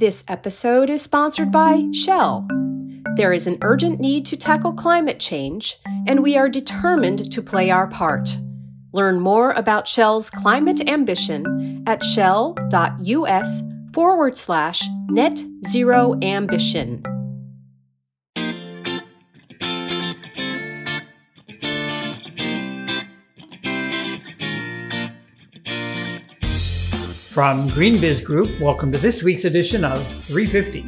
This episode is sponsored by Shell. There is an urgent need to tackle climate change, and we are determined to play our part. Learn more about Shell's climate ambition at shell.us forward slash net zero ambition. From GreenBiz Group, welcome to this week's edition of 350.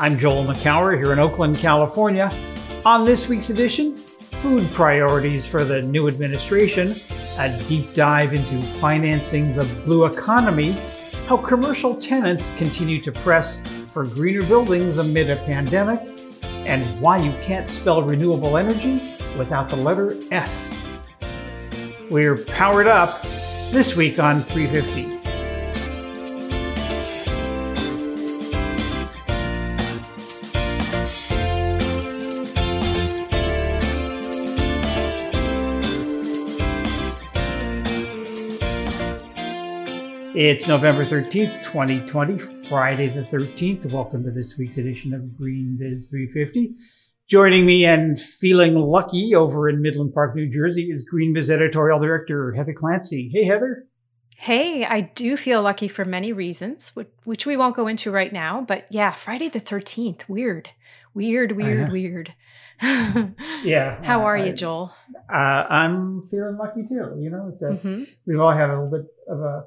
I'm Joel Makower here in Oakland, California. On this week's edition, food priorities for the new administration, a deep dive into financing the blue economy, how commercial tenants continue to press for greener buildings amid a pandemic, and why you can't spell renewable energy without the letter S. We're powered up this week on 350. It's November 13th, 2020, Friday the 13th. Welcome to this week's edition of GreenBiz 350. Joining me and feeling lucky over in Midland Park, New Jersey is GreenBiz editorial director Heather Clancy. Hey, Heather. Hey, I do feel lucky for many reasons, which we won't go into right now. But yeah, Friday the 13th, weird, weird, weird, weird. yeah. How are I, you, Joel? Uh, I'm feeling lucky too. You know, it's a, mm-hmm. we've all had a little bit of a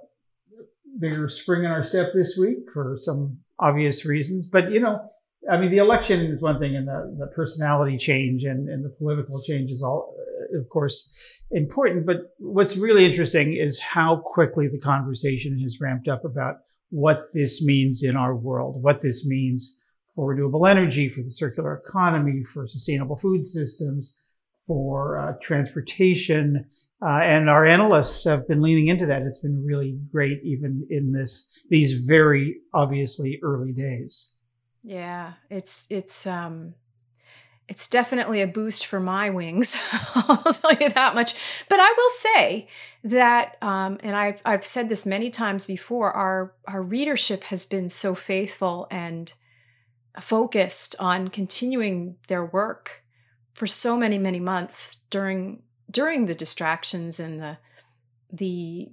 bigger spring in our step this week for some obvious reasons. But, you know, I mean, the election is one thing, and the, the personality change and, and the political change is all, of course, important. But what's really interesting is how quickly the conversation has ramped up about what this means in our world, what this means for renewable energy, for the circular economy, for sustainable food systems, for uh, transportation. Uh, and our analysts have been leaning into that. It's been really great, even in this these very obviously early days. Yeah, it's it's um it's definitely a boost for my wings. I'll tell you that much. But I will say that, um, and I've I've said this many times before. Our our readership has been so faithful and focused on continuing their work for so many many months during during the distractions and the the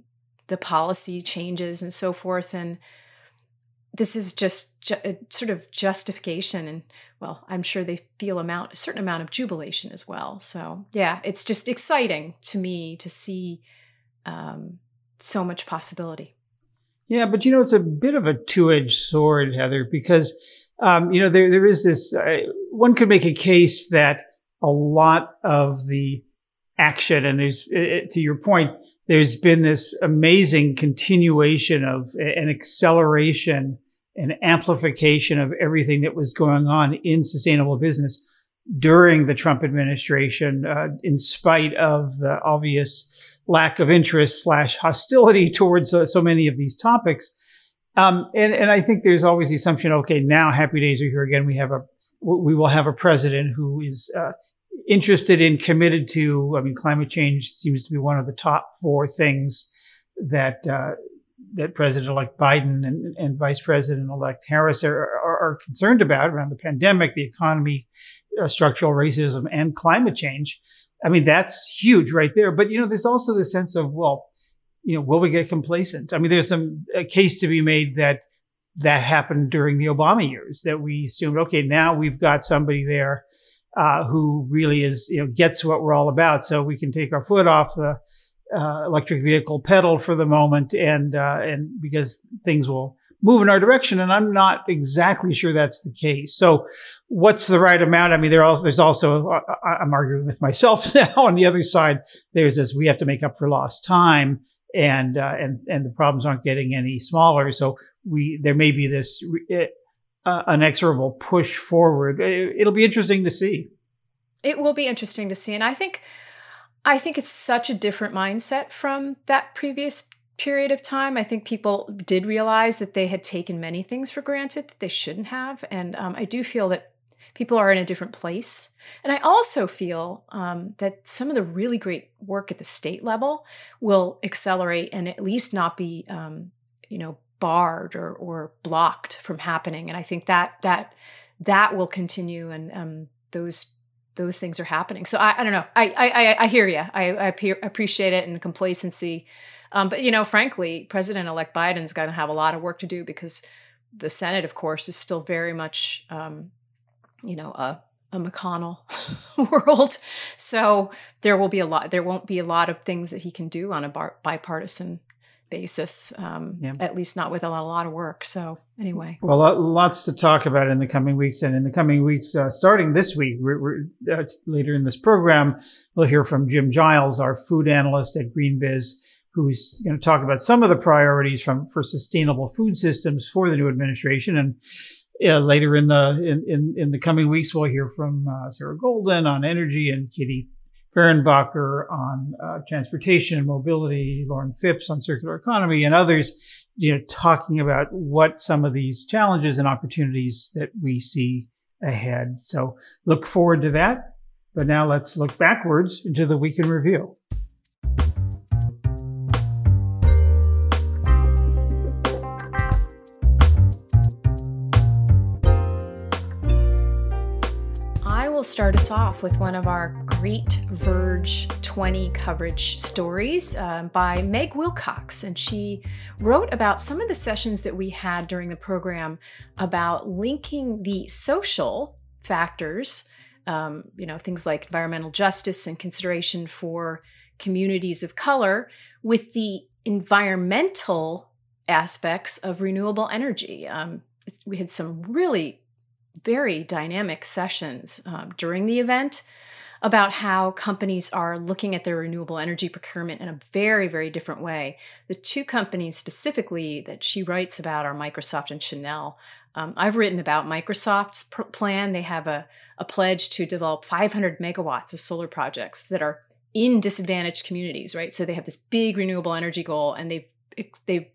the policy changes and so forth and this is just ju- a sort of justification and well i'm sure they feel amount a certain amount of jubilation as well. So yeah it's just exciting to me to see um, so much possibility. Yeah but you know it's a bit of a two-edged sword heather because um, you know there, there is this uh, one could make a case that a lot of the action and there's uh, to your point there's been this amazing continuation of an acceleration an amplification of everything that was going on in sustainable business during the Trump administration, uh, in spite of the obvious lack of interest slash hostility towards uh, so many of these topics. Um, and, and I think there's always the assumption, okay, now happy days are here again. We have a, we will have a president who is, uh, interested in committed to, I mean, climate change seems to be one of the top four things that, uh, that President-elect Biden and, and Vice President-elect Harris are, are, are, concerned about around the pandemic, the economy, uh, structural racism, and climate change. I mean, that's huge right there. But you know, there's also the sense of well, you know, will we get complacent? I mean, there's some a case to be made that that happened during the Obama years that we assumed, okay, now we've got somebody there uh, who really is, you know, gets what we're all about, so we can take our foot off the uh, electric vehicle pedal for the moment, and uh, and because things will move in our direction. And I'm not exactly sure that's the case. So, what's the right amount? I mean, there's also uh, uh, I'm arguing with myself now. On the other side, there's this we have to make up for lost time, and uh, and and the problems aren't getting any smaller. So we there may be this uh, inexorable push forward. It'll be interesting to see. It will be interesting to see, and I think I think it's such a different mindset from that previous period of time. I think people did realize that they had taken many things for granted that they shouldn't have. And um, I do feel that people are in a different place. And I also feel um, that some of the really great work at the state level will accelerate and at least not be, um, you know, barred or, or blocked from happening. And I think that that that will continue, and um, those those things are happening. So I, I don't know. I I, I hear you. I, I appreciate it and complacency. Um, but you know, frankly, President-elect Biden's going to have a lot of work to do because the Senate, of course, is still very much, um, you know, a, a McConnell world. So there will be a lot. There won't be a lot of things that he can do on a bipartisan basis, um, yeah. at least not with a lot, a lot of work. So anyway, well, lots to talk about in the coming weeks, and in the coming weeks, uh, starting this week, we're, we're, uh, later in this program, we'll hear from Jim Giles, our food analyst at GreenBiz, who's going to talk about some of the priorities from for sustainable food systems for the new administration and. Uh, later in the in, in, in the coming weeks, we'll hear from uh, Sarah Golden on energy and Katie Fehrenbacher on uh, transportation and mobility, Lauren Phipps on circular economy, and others, you know, talking about what some of these challenges and opportunities that we see ahead. So look forward to that. But now let's look backwards into the week in review. Start us off with one of our great Verge 20 coverage stories uh, by Meg Wilcox. And she wrote about some of the sessions that we had during the program about linking the social factors, um, you know, things like environmental justice and consideration for communities of color, with the environmental aspects of renewable energy. Um, we had some really very dynamic sessions um, during the event about how companies are looking at their renewable energy procurement in a very, very different way. The two companies specifically that she writes about are Microsoft and Chanel. Um, I've written about Microsoft's pr- plan. They have a, a pledge to develop 500 megawatts of solar projects that are in disadvantaged communities, right? So they have this big renewable energy goal, and they've they've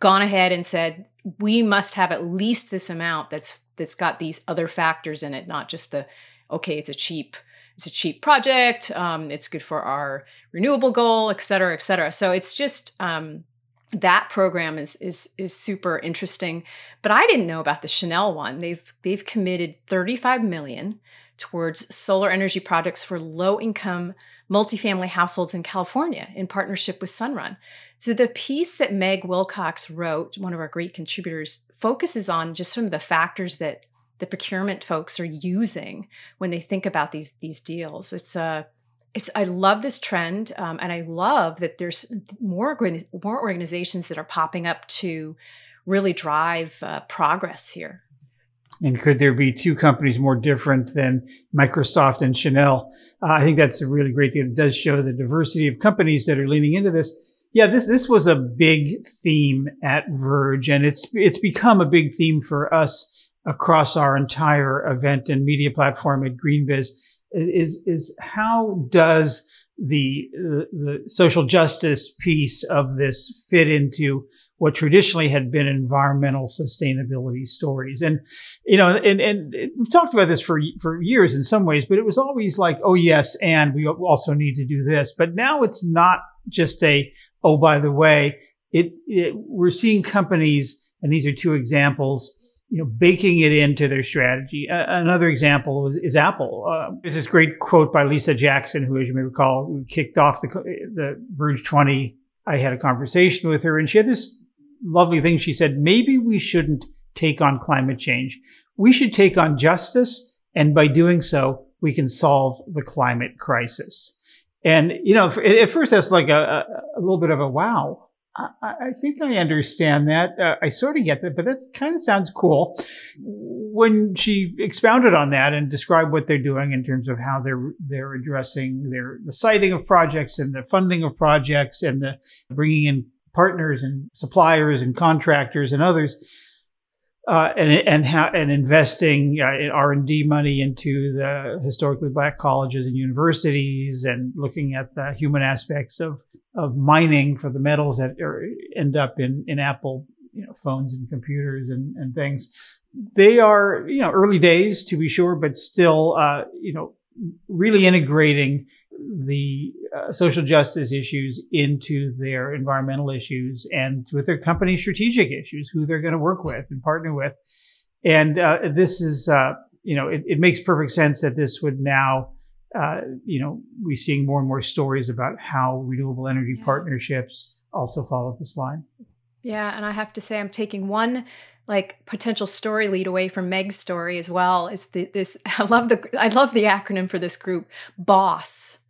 gone ahead and said we must have at least this amount that's that's got these other factors in it, not just the okay, it's a cheap it's a cheap project, um, it's good for our renewable goal, et cetera, et cetera. So it's just um, that program is is is super interesting. But I didn't know about the Chanel one. They've they've committed 35 million towards solar energy projects for low income multifamily households in California in partnership with Sunrun. So the piece that Meg Wilcox wrote, one of our great contributors, focuses on just some of the factors that the procurement folks are using when they think about these these deals. It's a uh, it's I love this trend, um, and I love that there's more more organizations that are popping up to really drive uh, progress here. And could there be two companies more different than Microsoft and Chanel? Uh, I think that's a really great thing. It does show the diversity of companies that are leaning into this. Yeah, this this was a big theme at Verge, and it's it's become a big theme for us across our entire event and media platform at GreenBiz. Is is how does the, the, social justice piece of this fit into what traditionally had been environmental sustainability stories. And, you know, and, and we've talked about this for, for years in some ways, but it was always like, oh, yes, and we also need to do this. But now it's not just a, oh, by the way, it, it we're seeing companies, and these are two examples, you know, baking it into their strategy. Uh, another example is, is Apple. Uh, there's this great quote by Lisa Jackson, who, as you may recall, kicked off the, the Verge 20. I had a conversation with her and she had this lovely thing. She said, maybe we shouldn't take on climate change. We should take on justice. And by doing so, we can solve the climate crisis. And, you know, at first that's like a, a, little bit of a wow. I, think I understand that. Uh, I sort of get that, but that kind of sounds cool. When she expounded on that and described what they're doing in terms of how they're they're addressing their the siting of projects and the funding of projects and the bringing in partners and suppliers and contractors and others, uh, and and how and investing uh, in R and D money into the historically black colleges and universities, and looking at the human aspects of of mining for the metals that are, end up in in Apple you know phones and computers and, and things. They are you know early days to be sure, but still uh, you know really integrating the uh, social justice issues into their environmental issues and with their company strategic issues, who they're going to work with and partner with. And uh, this is, uh, you know, it, it, makes perfect sense that this would now, uh, you know, we're seeing more and more stories about how renewable energy yeah. partnerships also follow this line. Yeah, and I have to say, I'm taking one like potential story lead away from Meg's story as well. It's the, this. I love the I love the acronym for this group, BOSS,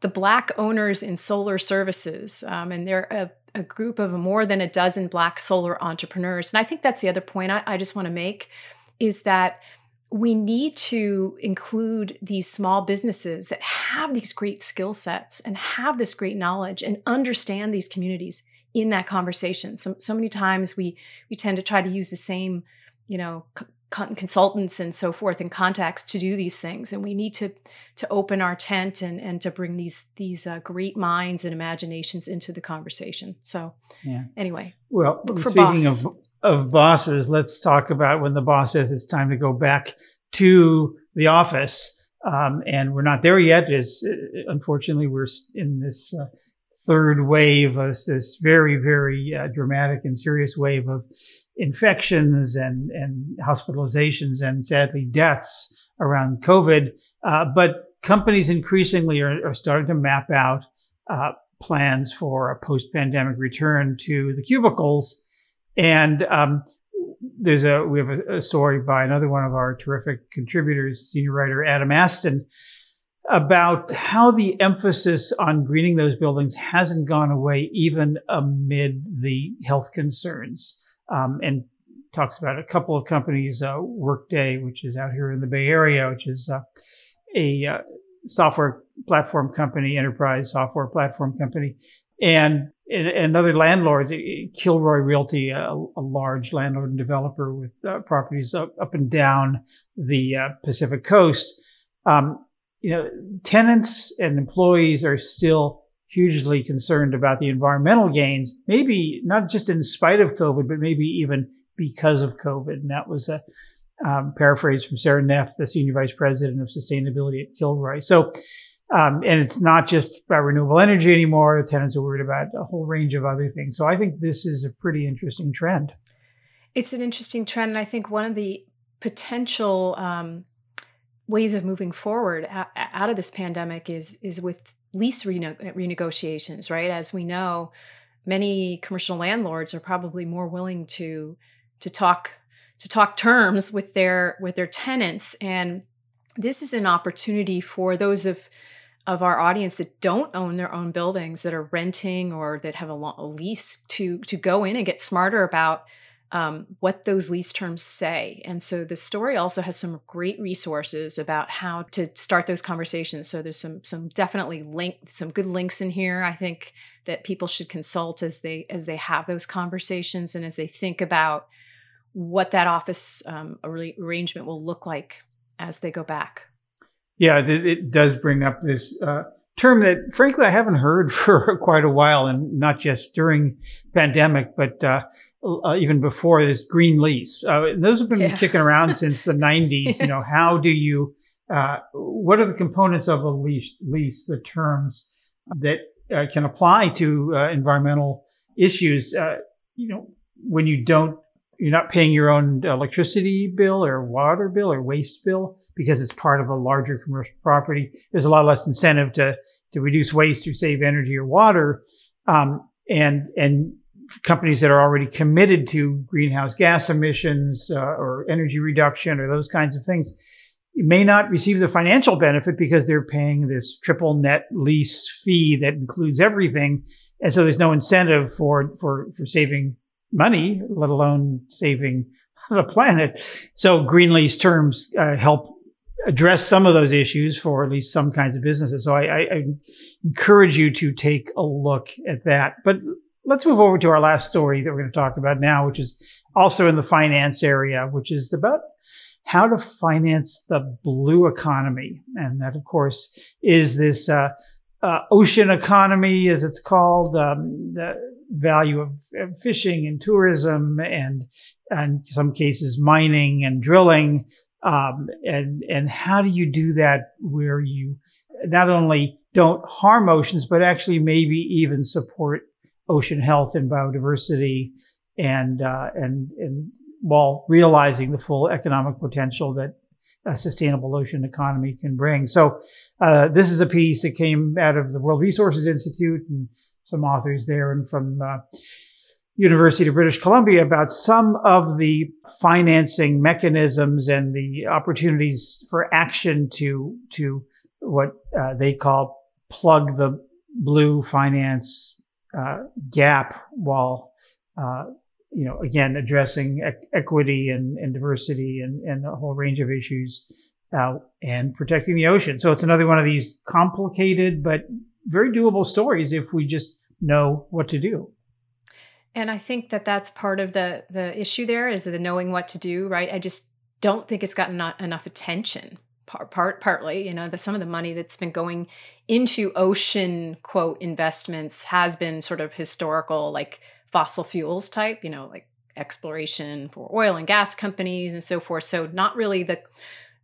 the Black Owners in Solar Services, um, and they're a, a, group of more than a dozen Black solar entrepreneurs. And I think that's the other point I, I just want to make is that we need to include these small businesses that have these great skill sets and have this great knowledge and understand these communities in that conversation. So, so many times we we tend to try to use the same, you know, consultants and so forth and contacts to do these things, and we need to to open our tent and and to bring these these uh, great minds and imaginations into the conversation. So, yeah. Anyway, well, look speaking boss. of of bosses, let's talk about when the boss says it's time to go back to the office. Um, and we're not there yet. Is uh, unfortunately we're in this uh, third wave, of this very, very uh, dramatic and serious wave of infections and, and hospitalizations and sadly deaths around COVID. Uh, but companies increasingly are, are, starting to map out uh, plans for a post-pandemic return to the cubicles. And um, there's a we have a, a, story by another one of our terrific contributors, senior writer Adam Aston, about how the emphasis on greening those buildings hasn't gone away even amid the health concerns. Um, and talks about a couple of companies, uh, Workday, which is out here in the Bay Area, which is uh, a uh, software platform company, enterprise software platform company, and, and other landlords, Kilroy Realty, a, a, large landlord and developer with uh, properties up, up and down the uh, Pacific coast. Um, you know, tenants and employees are still hugely concerned about the environmental gains, maybe not just in spite of COVID, but maybe even because of COVID. And that was a um, paraphrase from Sara Neff, the senior vice president of sustainability at Kilroy. So, um, and it's not just about renewable energy anymore. Tenants are worried about a whole range of other things. So I think this is a pretty interesting trend. It's an interesting trend. And I think one of the potential um, ways of moving forward out of this pandemic is is with lease rene- renegotiations, right? As we know, many commercial landlords are probably more willing to to talk to talk terms with their with their tenants and this is an opportunity for those of of our audience that don't own their own buildings that are renting or that have a, a lease to to go in and get smarter about um, what those lease terms say. And so the story also has some great resources about how to start those conversations. So there's some some definitely link some good links in here. I think that people should consult as they as they have those conversations and as they think about what that office um, arrangement will look like as they go back. Yeah, it does bring up this. Uh term that frankly I haven't heard for quite a while and not just during pandemic, but uh, uh, even before this green lease. Uh, those have been yeah. kicking around since the 90s. You know, how do you, uh, what are the components of a lease, lease the terms that uh, can apply to uh, environmental issues? you know, when you don't you're not paying your own electricity bill or water bill or waste bill because it's part of a larger commercial property. There's a lot less incentive to to reduce waste or save energy or water. Um, and and companies that are already committed to greenhouse gas emissions uh, or energy reduction or those kinds of things may not receive the financial benefit because they're paying this triple net lease fee that includes everything and so there's no incentive for for for saving money, let alone saving the planet. So green lease terms uh, help address some of those issues for at least some kinds of businesses. So I, I, I, encourage you to take a look at that. But let's move over to our last story that we're going to talk about now, which is also in the finance area, which is about how to finance the blue economy. And that, of course, is this uh, uh, ocean economy, as it's called, um, the value of, fishing and tourism, and and some cases mining and drilling. Um, and and how do you do that where you not only don't harm oceans, but actually maybe even support ocean health and biodiversity, and uh, and and while realizing the full economic potential that a sustainable ocean economy can bring. So uh, this is a piece that came out of the World Resources Institute and some authors there and from uh, University of British Columbia about some of the financing mechanisms and the opportunities for action to to what uh, they call plug the blue finance uh, gap while uh, you know, again, addressing equity and, and diversity and, and a whole range of issues uh, and protecting the ocean. So it's another one of these complicated but very doable stories if we just know what to do. And I think that that's part of the the issue there is the knowing what to do, right? I just don't think it's gotten enough attention. Part, part partly, you know, the, some of the money that's been going into ocean quote investments has been sort of historical, like fossil fuels type, you know, like exploration for oil and gas companies and so forth. So not really the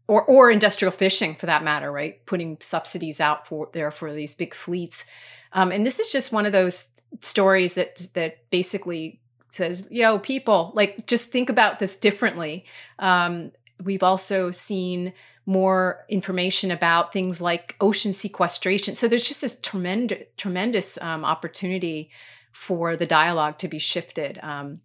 or or industrial fishing for that matter, right? Putting subsidies out for there for these big fleets. Um, and this is just one of those stories that that basically says, "Yo, people, like just think about this differently." Um, we've also seen more information about things like ocean sequestration. So there's just this tremendous tremendous um, opportunity for the dialogue to be shifted. Um,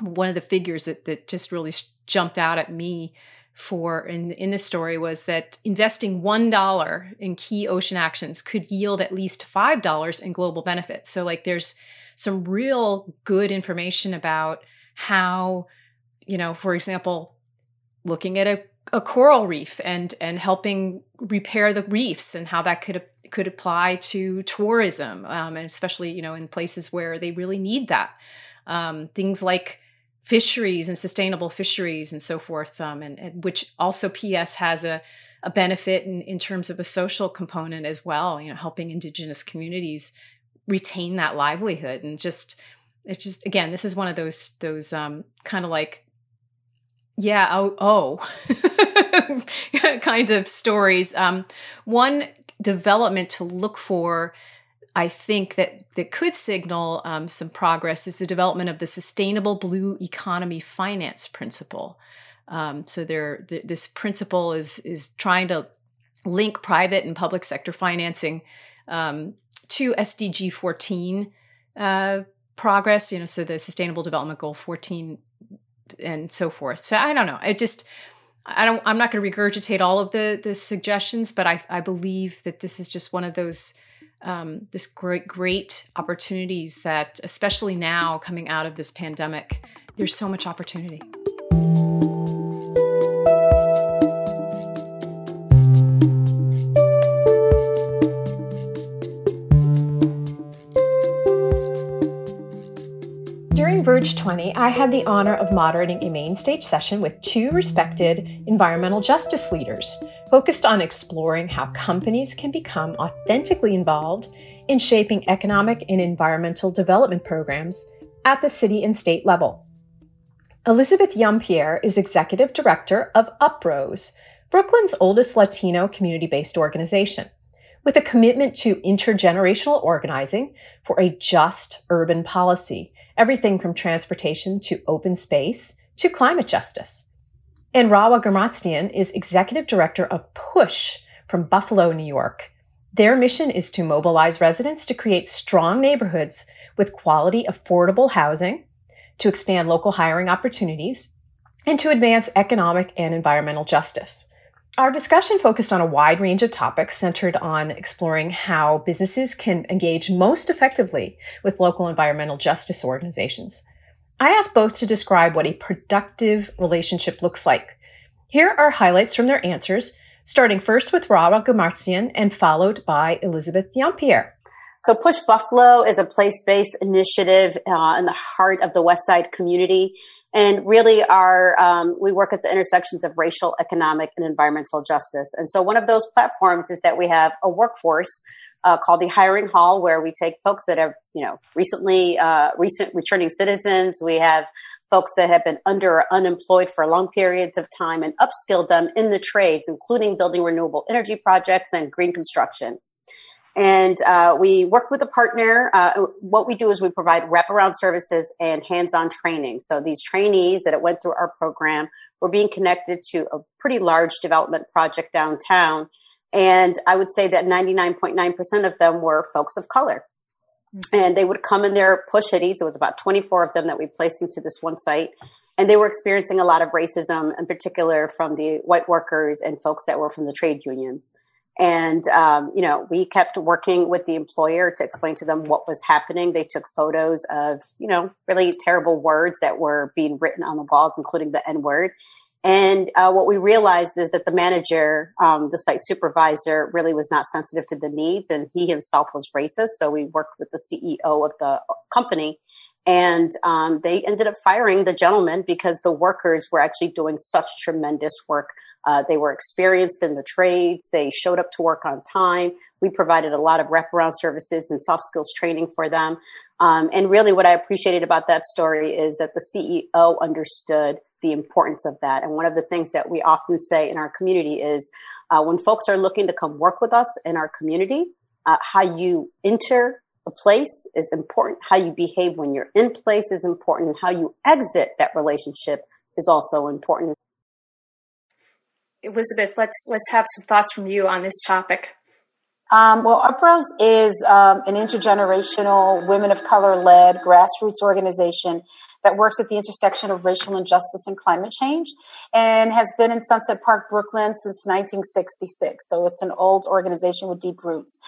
one of the figures that, that just really jumped out at me for in in this story was that investing one dollar in key ocean actions could yield at least five dollars in global benefits. So like there's some real good information about how, you know, for example, looking at a, a coral reef and and helping repair the reefs and how that could could apply to tourism, um, and especially you know in places where they really need that. Um, things like fisheries and sustainable fisheries and so forth, um, and, and, which also PS has a, a benefit in, in terms of a social component as well. You know, helping indigenous communities retain that livelihood and just it's just again this is one of those those um, kind of like yeah oh oh kinds of stories um, one development to look for I think that that could signal um, some progress is the development of the sustainable blue economy finance principle. Um, so there, th- this principle is is trying to link private and public sector financing um, to SDG 14 uh, progress. You know, so the Sustainable Development Goal 14 and so forth. So I don't know. I just I don't I'm not going to regurgitate all of the the suggestions, but I I believe that this is just one of those um, this great great opportunities that especially now coming out of this pandemic, there's so much opportunity. Verge 20, I had the honor of moderating a main stage session with two respected environmental justice leaders focused on exploring how companies can become authentically involved in shaping economic and environmental development programs at the city and state level. Elizabeth Yeampierre is executive director of Uprose, Brooklyn's oldest Latino community based organization, with a commitment to intergenerational organizing for a just urban policy everything from transportation to open space to climate justice. And Rahwa Ghirmatzion is executive director of PUSH from Buffalo, New York. Their mission is to mobilize residents to create strong neighborhoods with quality, affordable housing, to expand local hiring opportunities, and to advance economic and environmental justice. Our discussion focused on a wide range of topics centered on exploring how businesses can engage most effectively with local environmental justice organizations. I asked both to describe what a productive relationship looks like. Here are highlights from their answers, starting first with Rahwa Ghirmatzion and followed by Elizabeth Yeampierre. So Push Buffalo is a place-based initiative uh, in the heart of the West Side community. And really our um, we work at the intersections of racial economic and environmental justice. And so one of those platforms is that we have a workforce uh, called the hiring hall where we take folks that have you know recently uh, recent returning citizens. We have folks that have been under or unemployed for long periods of time and upskill them in the trades including building renewable energy projects and green construction and uh, we work with a partner. Uh, what we do is we provide wraparound services and hands-on training. So these trainees that went through our program were being connected to a pretty large development project downtown. And I would say that 99.9% of them were folks of color. Mm-hmm. And they would come in their push hitties. It was about 24 of them that we placed into this one site. And they were experiencing a lot of racism, in particular from the white workers and folks that were from the trade unions. And, um, you know, we kept working with the employer to explain to them what was happening. They took photos of, you know, really terrible words that were being written on the walls, including the N word. And uh, what we realized is that the manager, um, the site supervisor, really was not sensitive to the needs, and he himself was racist. So we worked with the CEO of the company, and um, they ended up firing the gentleman because the workers were actually doing such tremendous work uh, they were experienced in the trades. They showed up to work on time. We provided a lot of wraparound services and soft skills training for them. Um, and really, what I appreciated about that story is that the CEO understood the importance of that. And one of the things that we often say in our community is uh, when folks are looking to come work with us in our community, uh, how you enter a place is important. How you behave when you're in place is important. How you exit that relationship is also important. Elizabeth, let's let's have some thoughts from you on this topic. Um, well, Uprose is um, an intergenerational, women of color led grassroots organization that works at the intersection of racial injustice and climate change and has been in Sunset Park, Brooklyn since 1966. So it's an old organization with deep roots.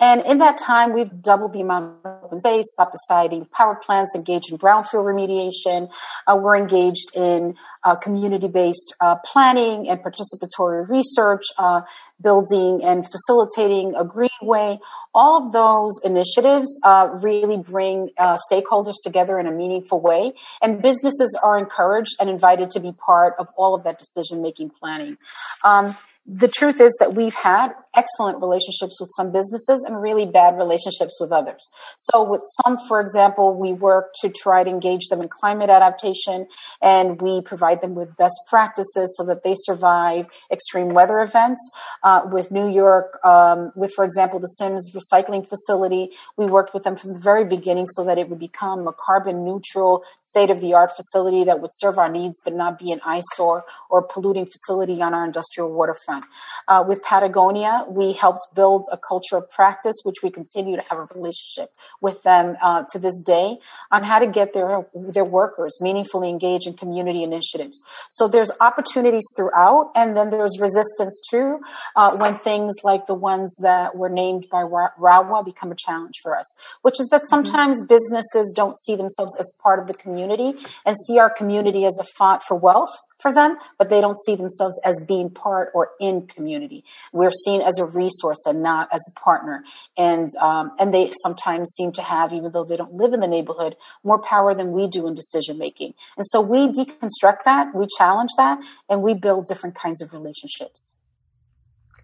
And in that time, we've doubled the amount of open space, stopped the siting power plants, engaged in brownfield remediation. Uh, we're engaged in uh, community-based uh, planning and participatory research, uh, building and facilitating a greenway. All of those initiatives uh, really bring uh, stakeholders together in a meaningful way and businesses are encouraged and invited to be part of all of that decision making planning. Um, the truth is that we've had excellent relationships with some businesses and really bad relationships with others. So with some, for example, we work to try to engage them in climate adaptation and we provide them with best practices so that they survive extreme weather events. Uh, with New York, um, with, for example, the Sims recycling facility, we worked with them from the very beginning so that it would become a carbon neutral, state of the art facility that would serve our needs but not be an eyesore or polluting facility on our industrial waterfront. Uh, with Patagonia, we helped build a culture of practice, which we continue to have a relationship with them uh, to this day on how to get their their workers meaningfully engaged in community initiatives. So there's opportunities throughout, and then there's resistance too uh, when things like the ones that were named by Rahwa become a challenge for us, which is that mm-hmm. sometimes mm-hmm. businesses don't see themselves as part of the community and see our community as a font for wealth for them, but they don't see themselves as being part or in community. We're seen as a resource and not as a partner. And, um, and they sometimes seem to have, even though they don't live in the neighborhood, more power than we do in decision making. And so we deconstruct that, we challenge that, and we build different kinds of relationships.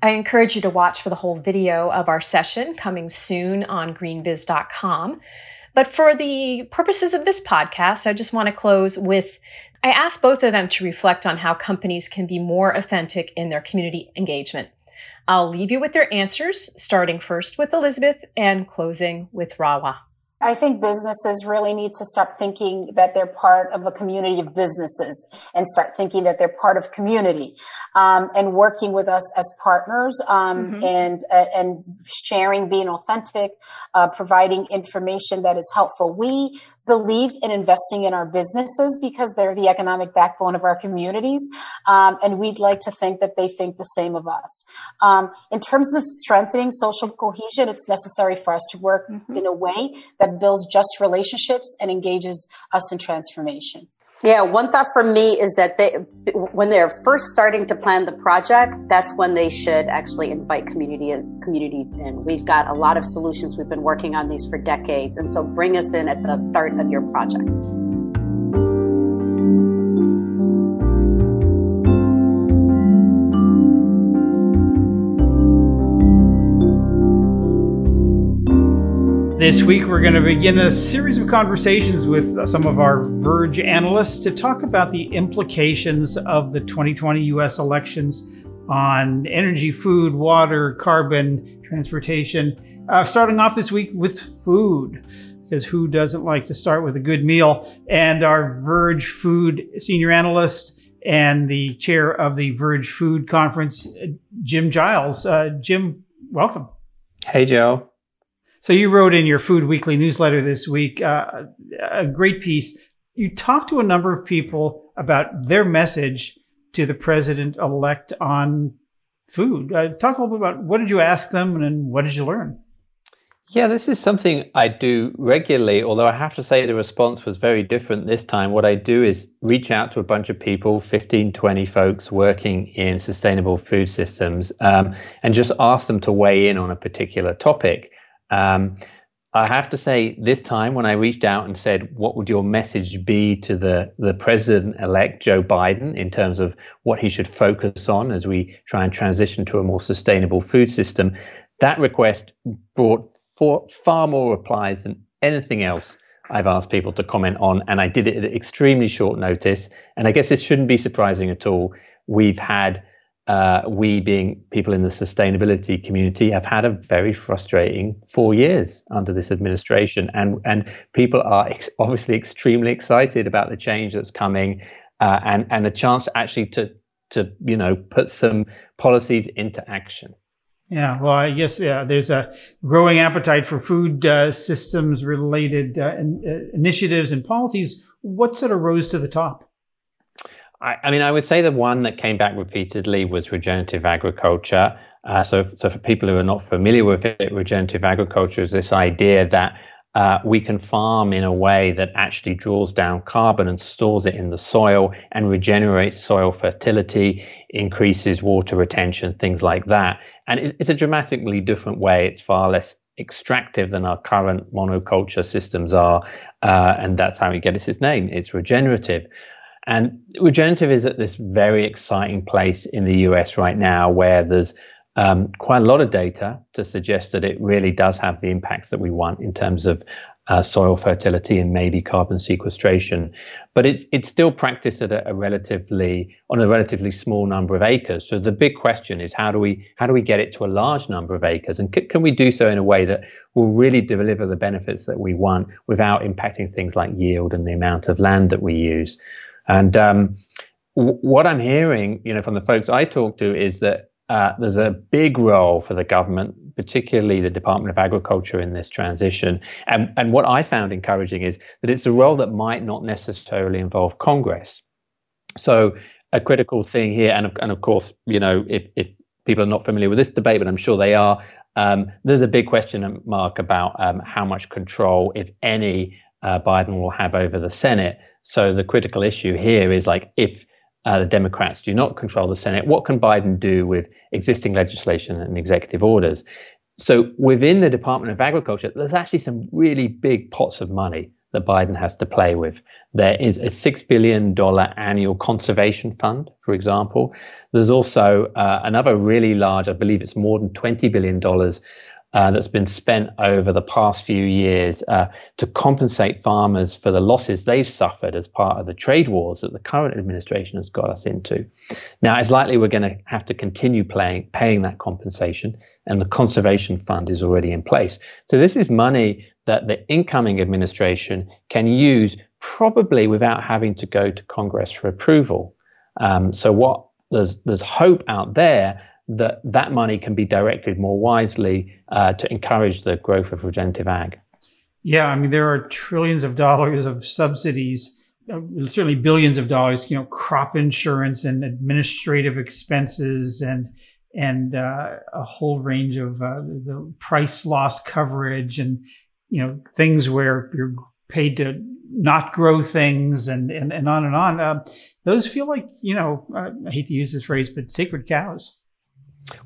I encourage you to watch for the whole video of our session coming soon on greenbiz.com. But for the purposes of this podcast, I just want to close with I asked both of them to reflect on how companies can be more authentic in their community engagement. I'll leave you with their answers, starting first with Elizabeth and closing with Rahwa. I think businesses really need to start thinking that they're part of a community of businesses and start thinking that they're part of community um, and working with us as partners um, mm-hmm. and uh, and sharing, being authentic, uh, providing information that is helpful. We believe in investing in our businesses because they're the economic backbone of our communities. Um, and we'd like to think that they think the same of us. Um, in terms of strengthening social cohesion, it's necessary for us to work mm-hmm. in a way that builds just relationships and engages us in transformation. Yeah, one thought for me is that they, when they're first starting to plan the project, that's when they should actually invite community communities in. We've got a lot of solutions. We've been working on these for decades, and so bring us in at the start of your project. This week, we're going to begin a series of conversations with some of our Verge analysts to talk about the implications of the 2020 US elections on energy, food, water, carbon, transportation. Uh, starting off this week with food, because who doesn't like to start with a good meal? And our Verge Food senior analyst and the chair of the Verge Food Conference, Jim Giles. Uh, Jim, welcome. Hey, Joe. So you wrote in your Food Weekly newsletter this week uh, a great piece. You talked to a number of people about their message to the president elect on food. Uh, talk a little bit about what did you ask them and what did you learn? Yeah, this is something I do regularly, although I have to say the response was very different this time. What I do is reach out to a bunch of people, 15, 20 folks working in sustainable food systems, um, and just ask them to weigh in on a particular topic. Um, I have to say, this time when I reached out and said, "What would your message be to the the president-elect Joe Biden in terms of what he should focus on as we try and transition to a more sustainable food system?" That request brought for far more replies than anything else I've asked people to comment on, and I did it at extremely short notice. And I guess this shouldn't be surprising at all. We've had uh, we being people in the sustainability community have had a very frustrating four years under this administration and and people are ex- obviously extremely excited about the change that's coming uh, and and a chance actually to to you know put some policies into action yeah, well, I guess yeah, there's a growing appetite for food uh, systems related uh, in, uh, initiatives and policies. What sort of rose to the top? I, I, mean, I would say the one that came back repeatedly was regenerative agriculture. Uh, so, so for people who are not familiar with it, regenerative agriculture is this idea that uh, we can farm in a way that actually draws down carbon and stores it in the soil and regenerates soil fertility, increases water retention, things like that. And it, it's a dramatically different way. It's far less extractive than our current monoculture systems are, uh, and that's how it gets its name. It's regenerative. And regenerative is at this very exciting place in the US right now where there's um, quite a lot of data to suggest that it really does have the impacts that we want in terms of uh, soil fertility and maybe carbon sequestration. But it's it's still practiced at a, a, relatively on a relatively small number of acres. So the big question is how do we how do we get it to a large number of acres, and c- can we do so in a way that will really deliver the benefits that we want without impacting things like yield and the amount of land that we use? And um, w- what I'm hearing, you know, from the folks I talk to is that uh, there's a big role for the government, particularly the Department of Agriculture, in this transition. And, and what I found encouraging is that it's a role that might not necessarily involve Congress. So a critical thing here, and of, and of course, you know, if, if people are not familiar with this debate, but I'm sure they are, um, there's a big question mark about um, how much control, if any, uh, Biden will have over the Senate. So the critical issue here is like if uh, the Democrats do not control the Senate, what can Biden do with existing legislation and executive orders? So within the Department of Agriculture, there's actually some really big pots of money that Biden has to play with. There is a $6 billion annual conservation fund, for example. There's also uh, another really large, I believe it's more than $20 billion uh, that's been spent over the past few years uh, to compensate farmers for the losses they've suffered as part of the trade wars that the current administration has got us into. Now, it's likely we're going to have to continue playing, paying that compensation, and the conservation fund is already in place. So, this is money that the incoming administration can use probably without having to go to Congress for approval. Um, so, what there's there's hope out there that that money can be directed more wisely uh, to encourage the growth of regenerative ag. Yeah, I mean there are trillions of dollars of subsidies, uh, certainly billions of dollars. You know, crop insurance and administrative expenses and and uh, a whole range of uh, the price loss coverage and you know things where you're paid to not grow things and and, and on and on. Uh, those feel like you know uh, I hate to use this phrase, but sacred cows.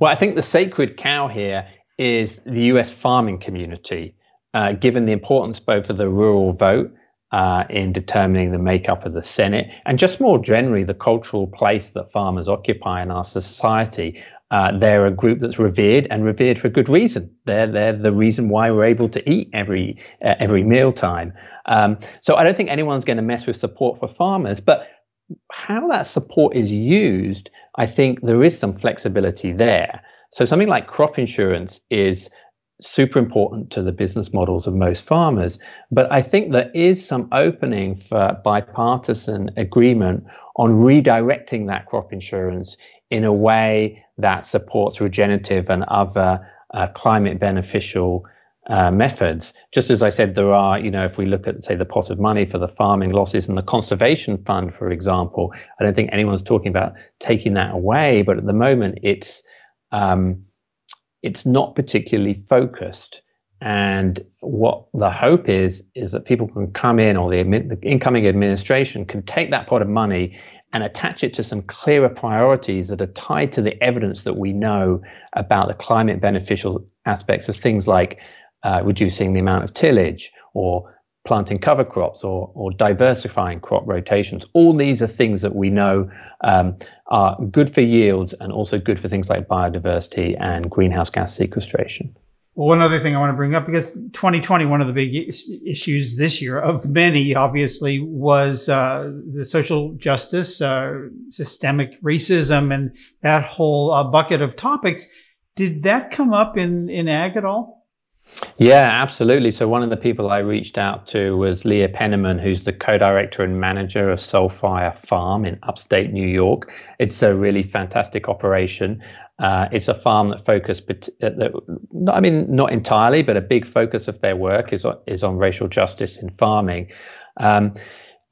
Well, I think the sacred cow here is the US farming community, uh, given the importance both of the rural vote uh, in determining the makeup of the Senate and just more generally the cultural place that farmers occupy in our society. uh, they're a group that's revered and revered for good reason. They're they're the reason why we're able to eat every uh, every mealtime. Um, so I don't think anyone's going to mess with support for farmers, but how that support is used, I think there is some flexibility there. So something like crop insurance is super important to the business models of most farmers. But I think there is some opening for bipartisan agreement on redirecting that crop insurance in a way that supports regenerative and other uh, climate beneficial uh, methods. Just as I said, there are, you know, if we look at, say, the pot of money for the farming losses and the conservation fund, for example, I don't think anyone's talking about taking that away. But at the moment, it's um, it's not particularly focused. And what the hope is, is that people can come in, or the, the, incoming administration can take that pot of money and attach it to some clearer priorities that are tied to the evidence that we know about the climate beneficial aspects of things like uh, reducing the amount of tillage or planting cover crops or, or diversifying crop rotations. All these are things that we know um, are good for yields and also good for things like biodiversity and greenhouse gas sequestration. Well, one other thing I want to bring up because 2020, one of the big issues this year, of many, obviously, was uh, the social justice, uh, systemic racism, and that whole uh, bucket of topics. Did that come up in in ag at all? Yeah, absolutely. So one of the people I reached out to was Leah Penniman, who's the co-director and manager of Soul Fire Farm in upstate New York. It's a really fantastic operation. Uh, it's a farm that focused, uh, I mean, not entirely, but a big focus of their work is on, is on racial justice in farming. Um,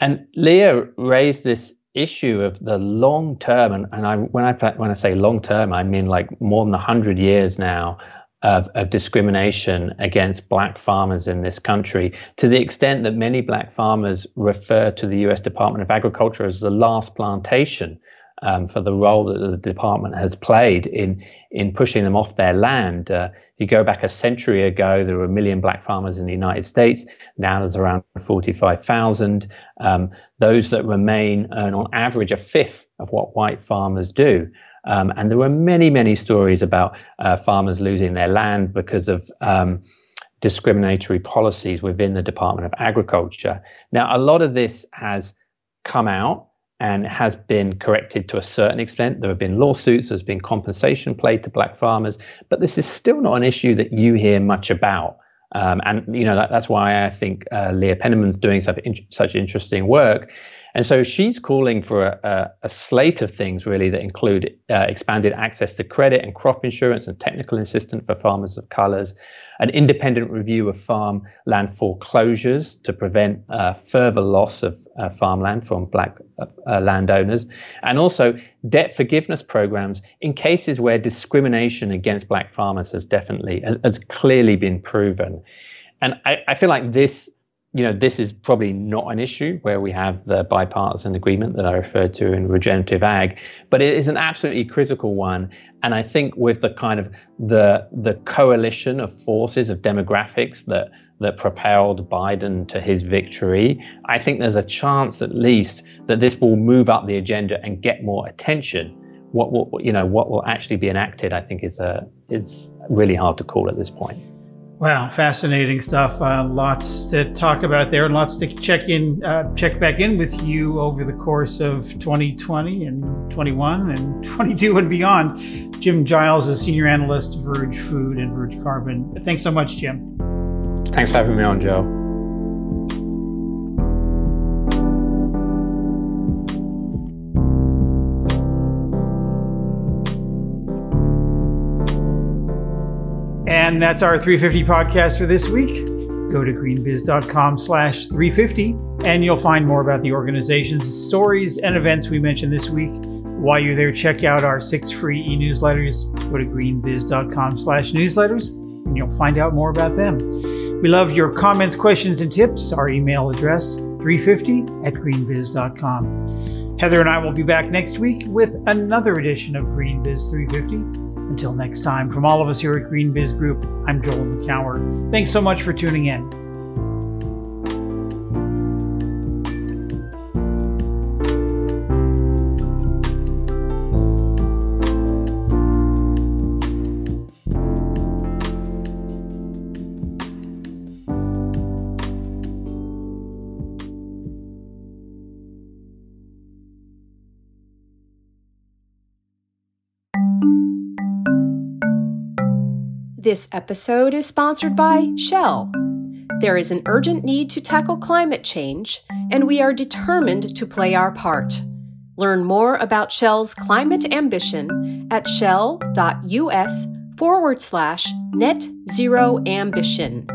and Leah raised this issue of the long term, and, and I, when I when I say long term, I mean like more than hundred years now of, of, discrimination against black farmers in this country to the extent that many black farmers refer to the US Department of Agriculture as the last plantation um, for the role that the department has played in in pushing them off their land. Uh, you go back a century ago, there were a million black farmers in the United States. Now there's around 45,000. Um, those that remain earn on average a fifth of what white farmers do. Um, and there were many, many stories about uh, farmers losing their land because of um, discriminatory policies within the Department of Agriculture. Now, a lot of this has come out and has been corrected to a certain extent. There have been lawsuits, there's been compensation paid to black farmers, but this is still not an issue that you hear much about. Um, and you know that, that's why I think uh, Leah Penniman's doing such, such interesting work and so she's calling for a, a, a slate of things really that include uh, expanded access to credit and crop insurance and technical assistance for farmers of colors, an independent review of farm land foreclosures to prevent uh, further loss of uh, farmland from black uh, uh, landowners, and also debt forgiveness programs in cases where discrimination against black farmers has definitely, has, has clearly been proven. And I, I feel like this you know, this is probably not an issue where we have the bipartisan agreement that I referred to in regenerative ag, but it is an absolutely critical one. And I think with the kind of the the coalition of forces of demographics that that propelled Biden to his victory, I think there's a chance at least that this will move up the agenda and get more attention. What will you know what will actually be enacted, I think is a it's really hard to call at this point. Wow, fascinating stuff. Uh, lots to talk about there, and lots to check in, uh, check back in with you over the course of 2020 and 21 and 22 and beyond. Jim Giles is senior analyst, Verge Food and Verge Carbon. Thanks so much, Jim. Thanks for having me on, Joe. And that's our 350 podcast for this week. Go to greenbiz.com slash 350 and you'll find more about the organization's stories and events we mentioned this week. While you're there, check out our six free e-newsletters. Go to greenbiz.com slash newsletters and you'll find out more about them. We love your comments, questions, and tips. Our email address, 350 at greenbiz.com. Heather and I will be back next week with another edition of GreenBiz 350. Until next time, from all of us here at GreenBiz Group, I'm Joel Makower. Thanks so much for tuning in. This episode is sponsored by Shell. There is an urgent need to tackle climate change, and we are determined to play our part. Learn more about Shell's climate ambition at shell.us forward slash net zero ambition.